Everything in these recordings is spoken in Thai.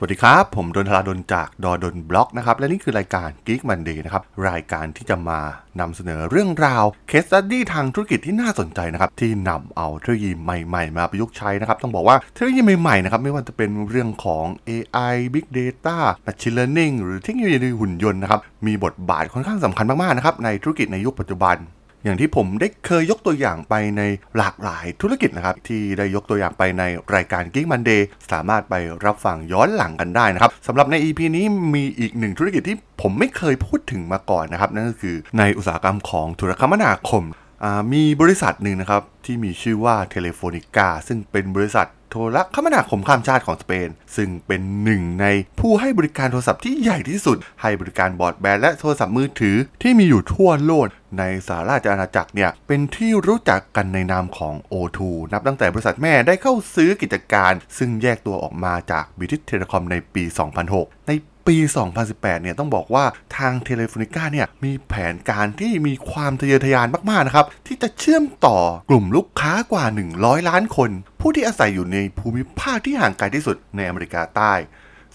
สวัสดีครับ ผมดนทราดนจากดอดนบล็อกนะครับ และนี่คือรายการ Geek Monday นะครับ รายการที่จะมานำเสนอเรื่องราวเคสตัดดี้ทางธุรกิจที่น่าสนใจนะครับ ที่นำเอาเทคโนโลยีใหม่ๆ มาประยุกต์ใช้นะครับ ต้องบอกว่าเทคโนโลยีใหม่ๆ นะครับ ไม่ว่าจะเป็นเรื่องของ AI Big Data Machine Learning หรือเทคโนโลยีหุ่นยนต์นะครับ มีบทบาทค่อนข้างสำคัญมากๆ นะครับ ในธุรกิจในยุคปัจจุบัน อย่างที่ผมได้เคยยกตัวอย่างไปในหลากหลายธุรกิจนะครับ ที่ได้ยกตัวอย่างไปในรายการ Geek Monday สามารถไปรับฟังย้อนหลังกันได้นะครับสำหรับใน EP นี้มีอีกหนึ่งธุรกิจที่ผมไม่เคยพูดถึงมาก่อนนะครับ นั่นก็คือในอุตสาหกรรมของธุรคมนาคม มีบริษัทหนึ่งนะครับ ที่มีชื่อว่า Telefonica ซึ่งเป็นบริษัทโทรคมนาคมข้ามชาติของสเปน ซึ่งเป็นหนึ่งในผู้ให้บริการโทรศัพท์ที่ใหญ่ที่สุด ให้บริการบอร์ดแบนและโทรศัพท์มือถือที่มีอยู่ทั่วโลกในสหราชอาณาจักรเนี่ย เป็นที่รู้จักกันในนามของ O2 นับตั้งแต่บริษัทแม่ได้เข้าซื้อกิจการ ซึ่งแยกตัวออกมาจาก BT Telecom ในปี 2006 ใน ปี 2018 เนี่ยต้องบอกว่าทาง Telefonica เนี่ยมีแผนการที่มีความทะเยอทะยานมากๆนะครับที่จะเชื่อมต่อกลุ่มลูกค้ากว่า 100 ล้านคน ผู้ที่อาศัยอยู่ในภูมิภาคที่ห่างไกลที่สุดในอเมริกาใต้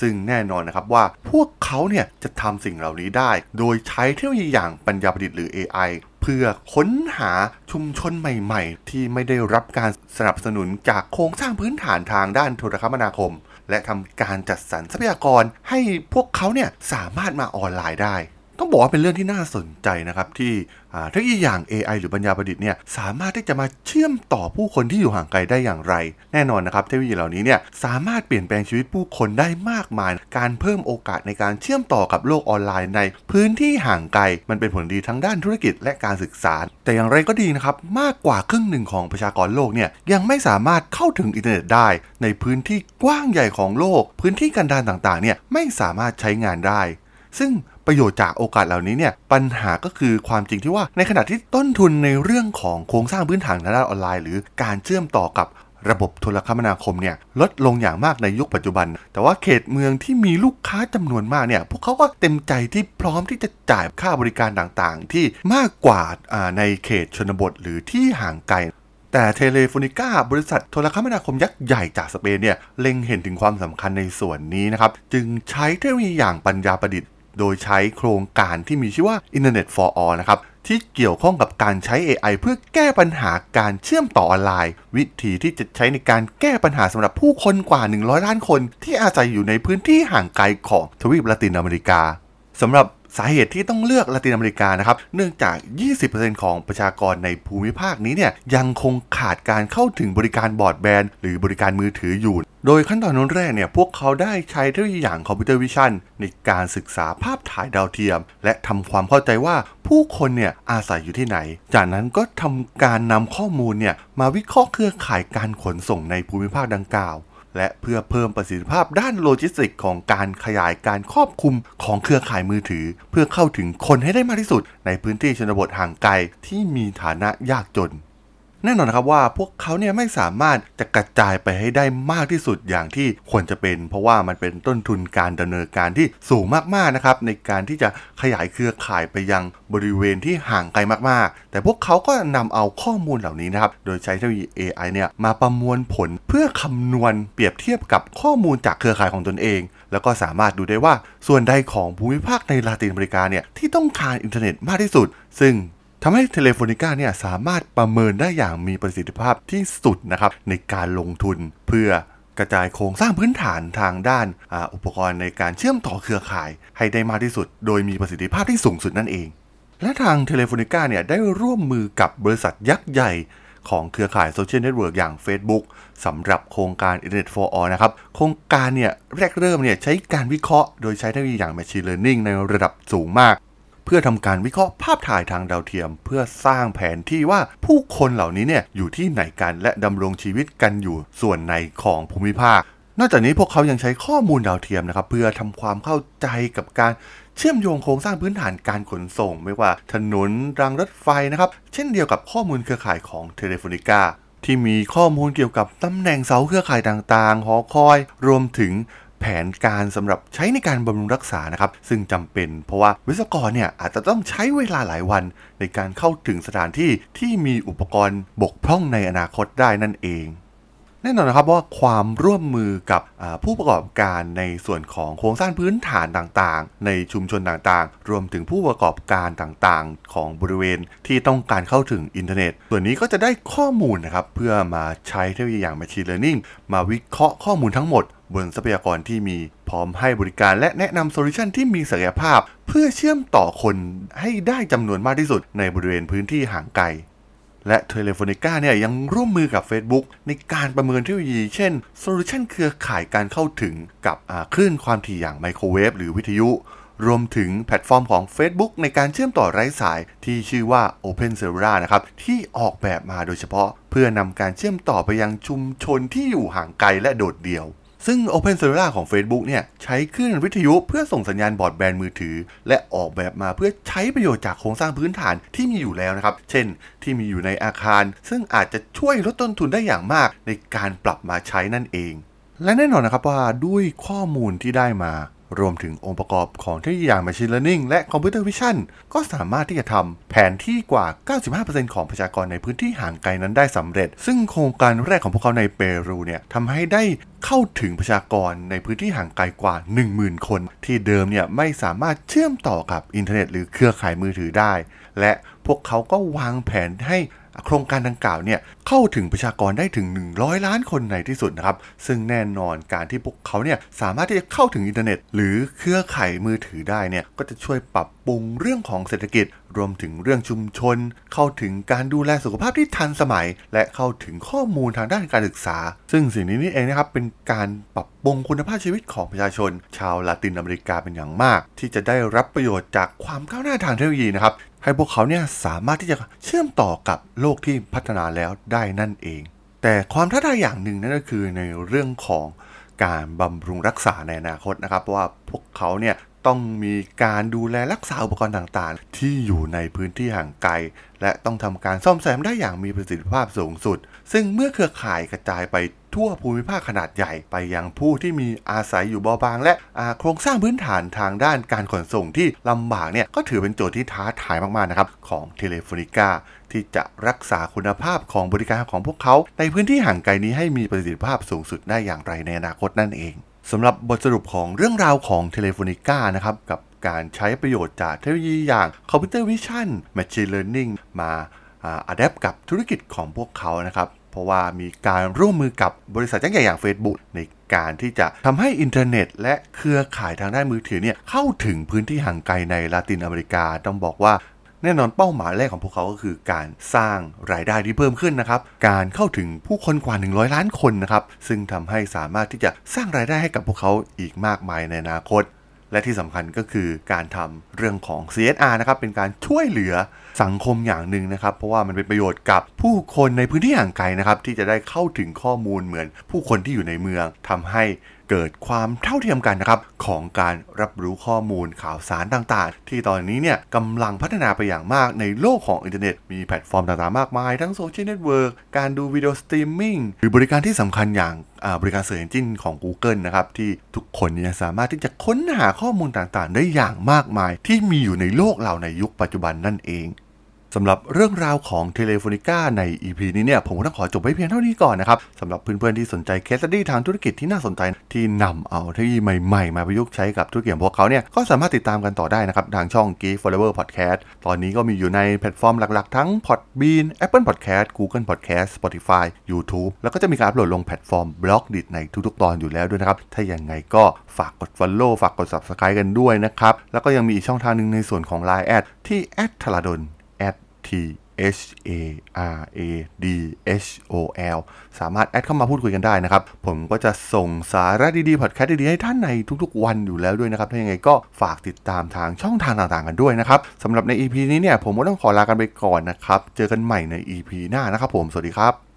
ซึ่งแน่นอนนะครับว่าพวกเขาเนี่ยจะทำสิ่งเหล่านี้ได้ โดยใช้เทคโนโลยีอย่างปัญญาประดิษฐ์หรือ AI เพื่อค้นหาชุมชนใหม่ ๆ ที่ไม่ได้รับการสนับสนุนจากโครงสร้างพื้นฐานทางด้านโทรคมนาคม และทำการจัดสรรทรัพยากรให้พวกเขาเนี่ยสามารถมาออนไลน์ได้ ต้องบอกว่าเป็นเรื่องที่น่าสนใจนะครับ ที่เทคโนโลยีอย่าง AI หรือปัญญาประดิษฐ์เนี่ยสามารถที่จะมาเชื่อมต่อผู้คนที่อยู่ห่างไกลได้อย่างไร แน่นอนนะครับ เทคโนโลยีเหล่านี้เนี่ยสามารถเปลี่ยนแปลงชีวิตผู้คนได้มากมาย การเพิ่มโอกาสในการเชื่อมต่อกับโลกออนไลน์ในพื้นที่ห่างไกล มันเป็นผลดีทั้งด้านธุรกิจและการศึกษา แต่อย่างไรก็ดีนะครับมากกว่าครึ่งหนึ่งของประชากรโลกเนี่ยยังไม่สามารถเข้าถึงอินเทอร์เน็ตได้ ในพื้นที่กว้างใหญ่ของโลก พื้นที่กันดารต่างๆเนี่ยไม่สามารถใช้งานได้ ซึ่ง ประโยชน์จากโอกาสเหล่านี้เนี่ยปัญหาก็คือความจริงที่ว่าในขณะที่ต้นทุนในเรื่องของโครงสร้างพื้นฐานทางด้านออนไลน์ หรือการเชื่อมต่อกับระบบโทรคมนาคมเนี่ยลดลงอย่างมากในยุคปัจจุบัน แต่ว่าเขตเมืองที่มีลูกค้าจำนวนมากเนี่ยพวกเขาก็เต็มใจที่พร้อมที่จะจ่ายค่าบริการต่างๆ ที่มากกว่าในเขตชนบทหรือที่ห่างไกล แต่เทเลโฟนิก้าบริษัทโทรคมนาคมยักษ์ใหญ่จากสเปนเนี่ยเล็งเห็นถึงความสำคัญในส่วนนี้นะครับ จึงใช้เทคโนโลยีอย่างปัญญาประดิษฐ์ โดยใช้โครงการที่มีชื่อว่า Internet for All นะครับที่เกี่ยวข้องกับการใช้ AI เพื่อแก้ปัญหาการเชื่อมต่อออนไลน์ วิธีที่จะใช้ในการแก้ปัญหาสำหรับผู้คนกว่า 100 ล้านคน ที่อาศัยอยู่ในพื้นที่ห่างไกลของทวีปละตินอเมริกาสำหรับ สาเหตุที่ต้องเลือกละตินอเมริกานะครับ เนื่องจาก 20%ของประชากรในภูมิภาคนี้เนี่ยยังคงขาดการเข้าถึงบริการบอร์ดแบนด์หรือบริการมือถืออยู่ โดยขั้นตอนนั้นแรกเนี่ยพวกเขาได้ใช้เทคโนโลยีอย่าง computer vision ในการศึกษาภาพถ่ายดาวเทียม และทำความเข้าใจว่าผู้คนเนี่ยอาศัยอยู่ที่ไหน จากนั้นก็ทำการนำข้อมูลเนี่ยมาวิเคราะห์เครือข่ายการขนส่งในภูมิภาคดังกล่าว และเพื่อเพิ่มประสิทธิภาพด้านโลจิสติกของการขยายการครอบคลุมของเครือข่ายมือถือ เพื่อเข้าถึงคนให้ได้มากที่สุด ในพื้นที่ชนบทห่างไกลที่มีฐานะยากจน แน่นอนนะครับว่าพวกเขาเนี่ยไม่สามารถจะกระจายไปให้ได้มากที่สุดอย่างที่ควรจะเป็น เพราะว่ามันเป็นต้นทุนการดำเนินการที่สูงมากๆนะครับในการที่จะขยายเครือข่ายไปยังบริเวณที่ห่างไกลมากๆ แต่พวกเขาก็นำเอาข้อมูลเหล่านี้นะครับโดยใช้เทคโนโลยี AI เนี่ยมาประมวลผลเพื่อคำนวณเปรียบเทียบกับข้อมูลจากเครือข่ายของตนเอง แล้วก็สามารถดูได้ว่าส่วนใดของภูมิภาคในลาตินอเมริกาเนี่ยที่ต้องการอินเทอร์เน็ตมากที่สุด ซึ่ง ทำให้ Telefonica เนี่ยสามารถประเมินได้อย่างมีประสิทธิภาพที่สุดนะครับในการลงทุนเพื่อกระจายโครงสร้างพื้นฐานทางด้านออุปกรณ์ในการเชื่อมต่อเครือข่าย ให้ได้มากที่สุด โดยมีประสิทธิภาพที่สูงสุดนั่นเอง และทาง Telefonica เนี่ยได้ร่วมมือกับบริษัทยักษ์ใหญ่ของเครือข่ายโซเชียลเน็ตเวิร์กอย่าง Facebook สำหรับโครงการ Internet for All นะครับ โครงการเนี่ยแรกเริ่มเนี่ยใช้การวิเคราะห์ โดยใช้เทคโนโลยีอย่าง Machine Learning ในระดับสูงมาก เพื่อทำการวิเคราะห์ภาพถ่ายทางดาวเทียม เพื่อสร้างแผนที่ว่าผู้คนเหล่านี้เนี่ยอยู่ที่ไหนกันและดำรงชีวิตกันอยู่ส่วนไหนของภูมิภาค นอกจากนี้พวกเขายังใช้ข้อมูลดาวเทียมนะครับเพื่อทำความเข้าใจกับการเชื่อมโยงโครงสร้างพื้นฐานการขนส่ง ไม่ว่าถนนรางรถไฟนะครับเช่นเดียวกับข้อมูลเครือข่ายของ Telefonica ที่มีข้อมูลเกี่ยวกับตำแหน่งเสาเครือข่ายต่างๆ หอคอย รวมถึง แผนการสำหรับใช้ในการบำรุงรักษานะครับ ซึ่งจำเป็นเพราะว่าวิศวกรเนี่ยอาจจะต้องใช้เวลาหลายวัน ในการเข้าถึงสถานที่ที่มีอุปกรณ์บกพร่องในอนาคตได้นั่นเองแน่นอนนะครับว่าความร่วมมือกับผู้ประกอบการในส่วนของโครงสร้างพื้นฐานต่างๆ ในชุมชนต่างๆ รวมถึงผู้ประกอบการต่างๆ ของบริเวณที่ต้องการเข้าถึงอินเทอร์เน็ต ส่วนนี้ก็จะได้ข้อมูลนะครับเพื่อมาใช้เทคโนโลยีอย่าง Machine Learning มาวิเคราะห์ข้อมูลทั้งหมด บนทรัพยากรที่มีพร้อมให้บริการและแนะนำโซลูชันที่มีศักยภาพ เพื่อเชื่อมต่อคนให้ได้จำนวนมากที่สุดในบริเวณพื้นที่ห่างไกล และ Telefonica เนี่ยยังร่วมมือกับ Facebook ในการประเมินเทคโนโลยี เช่นโซลูชันเครือข่ายการเข้าถึงกับคลื่นความถี่อย่างไมโครเวฟหรือวิทยุ รวมถึงแพลตฟอร์มของ Facebook ในการเชื่อมต่อไร้สายที่ชื่อว่า Open Cellular นะครับที่ออกแบบมาโดยเฉพาะ เพื่อนำการเชื่อมต่อไปยังชุมชนที่อยู่ห่างไกลและโดดเดี่ยว ซึ่ง Open Cellular ของ Facebook เนี่ยใช้คลื่นวิทยุเพื่อส่งสัญญาณบอร์ดแบนด์มือถือ และออกแบบมาเพื่อใช้ประโยชน์จากโครงสร้างพื้นฐานที่มีอยู่แล้วนะครับ เช่น ที่มีอยู่ในอาคาร ซึ่งอาจจะช่วยลดต้นทุนได้อย่างมากในการปรับมาใช้นั่นเอง และแน่นอนนะครับว่าด้วยข้อมูลที่ได้มา รวมถึงองค์ประกอบของเทคโนโลยีอย่าง Machine Learning และ Computer Vision ก็สามารถที่จะทำแผนที่กว่า 95%ของประชากรในพื้นที่ห่างไกลนั้นได้สำเร็จ ซึ่งโครงการแรกของพวกเขาในเปรูเนี่ยทำให้ได้เข้าถึงประชากรในพื้นที่ห่างไกลกว่า 10,000 คน ที่เดิมเนี่ยไม่สามารถเชื่อมต่อกับอินเทอร์เน็ต หรือเครือข่ายมือถือได้ และพวกเขาก็วางแผนให้ โครงการดังกล่าวเนี่ยเข้าถึงประชากรได้ถึง 100 ล้านคนในที่สุดนะครับ ซึ่งแน่นอนการที่พวกเขาเนี่ยสามารถที่จะเข้าถึงอินเทอร์เน็ต หรือเครือข่ายมือถือได้เนี่ยก็จะช่วยปรับปรุงเรื่องของเศรษฐกิจ รวมถึงเรื่องชุมชน เข้าถึงการดูแลสุขภาพที่ทันสมัย และเข้าถึงข้อมูลทางด้านการศึกษา ซึ่งสิ่งนี้นี่เองนะครับเป็นการปรับปรุงคุณภาพชีวิตของประชาชน ชาวลาตินอเมริกาเป็นอย่างมาก ที่จะได้รับประโยชน์จากความก้าวหน้าทางเทคโนโลยีนะครับให้พวกเขาเนี่ยสามารถที่จะเชื่อมต่อกับโลกที่พัฒนาแล้วได้นั่นเอง แต่ความท้าทายอย่างหนึ่งนั่นก็คือในเรื่องของการบำรุงรักษาในอนาคตนะครับเพราะว่าพวกเขาเนี่ย ต้องมีการดูแลรักษาอุปกรณ์ต่างๆ ที่อยู่ในพื้นที่ห่างไกล และต้องทำการซ่อมแซมได้อย่างมีประสิทธิภาพสูงสุด ซึ่งเมื่อเครือข่ายกระจายไปทั่วภูมิภาคขนาดใหญ่ไปยังผู้ที่มีอาศัยอยู่บอบาง และโครงสร้างพื้นฐานทางด้านการขนส่งที่ลำบากเนี่ยก็ถือเป็นโจทย์ที่ท้าทายมากๆนะครับของเทเลโฟนิก้าที่จะรักษาคุณภาพของบริการของพวกเขา ในพื้นที่ห่างไกลนี้ให้มีประสิทธิภาพสูงสุดได้อย่างไรในอนาคตนั่นเอง สำหรับบทสรุปของเรื่องราวของ Telefonica นะครับ กับการใช้ประโยชน์จากเทคโนโลยีอย่าง Computer Vision Machine Learning มา adapt กับธุรกิจของพวกเขานะครับ เพราะว่ามีการร่วมมือกับบริษัทยักษ์ใหญ่อย่าง Facebook ในการที่จะทำให้อินเทอร์เน็ต และเครือข่ายทางด้านมือถือเนี่ยเข้าถึงพื้นที่ห่างไกลในลาตินอเมริกา ต้องบอกว่า แน่นอนเป้าหมายแรกของพวกเขาก็คือการสร้างรายได้ที่เพิ่มขึ้นนะครับ การเข้าถึงผู้คนกว่า 100 ล้านคนนะครับ ซึ่งทำให้สามารถที่จะสร้างรายได้ให้กับพวกเขาอีกมากมายในอนาคต และที่สำคัญก็คือการทำเรื่องของ CSR นะครับ เป็นการช่วยเหลือสังคมอย่างหนึ่งนะครับ เพราะว่ามันเป็นประโยชน์กับผู้คนในพื้นที่ห่างไกลนะครับ ที่จะได้เข้าถึงข้อมูลเหมือนผู้คนที่อยู่ในเมืองทำให้ เกิดความเท่าเทียมกันนะครับของการรับรู้ข้อมูลข่าวสารต่างๆ ที่ตอนนี้เนี่ยกำลังพัฒนาไปอย่างมากในโลกของอินเทอร์เน็ต มีแพลตฟอร์มต่างๆมากมาย ทั้งโซเชียลเน็ตเวิร์กการดูวิดีโอสตรีมมิ่งหรือบริการที่สำคัญอย่างบริการ search engine ของ Google นะครับ ที่ทุกคนเนี่ยสามารถที่จะค้นหาข้อมูลต่างๆ ได้อย่างมากมาย ที่มีอยู่ในโลกเราในยุคปัจจุบันนั่นเอง สำหรับเรื่องราวของ Telefonica ใน EP นี้เนี่ยผมก็ต้องขอจบไว้เพียงเท่านี้ก่อนนะครับสำหรับเพื่อนๆที่สนใจ case study ทางธุรกิจที่น่าสนใจที่นำเอาเทคโนโลยีใหม่ๆ มาประยุกต์ใช้กับธุรกิจของพวกเขาเนี่ยก็สามารถติดตามกันต่อได้นะครับ ทางช่อง Geek Forever Podcast ตอนนี้ก็มีอยู่ในแพลตฟอร์มหลักๆ ทั้ง Podbean Apple Podcast Google Podcast Spotify YouTube แล้วก็จะมีการอัปโหลดลงแพลตฟอร์ม Blockdit ในทุกๆ ตอนอยู่แล้วด้วยนะครับถ้าอย่างไงก็ฝากกด Follow ฝากกด Subscribe กันด้วยนะครับแล้วก็ยังมีอีกช่องทางหนึ่งในส่วนของ Line แอดที่แอดทลาด at H A R A D H O L สามารถแอดเข้ามาพูดคุยกันได้นะครับ ผมก็จะส่งสาระดีๆพอดแคสต์ดีๆ ให้ท่านในทุกๆวันอยู่แล้วด้วยนะครับ ถ้าอย่างไรก็ฝากติดตามทางช่องทางต่างๆกันด้วยนะครับสำหรับใน EP นี้เนี่ยผมก็ต้องขอลากันไปก่อนนะครับ เจอกันใหม่ใน EP หน้านะครับผม สวัสดีครับ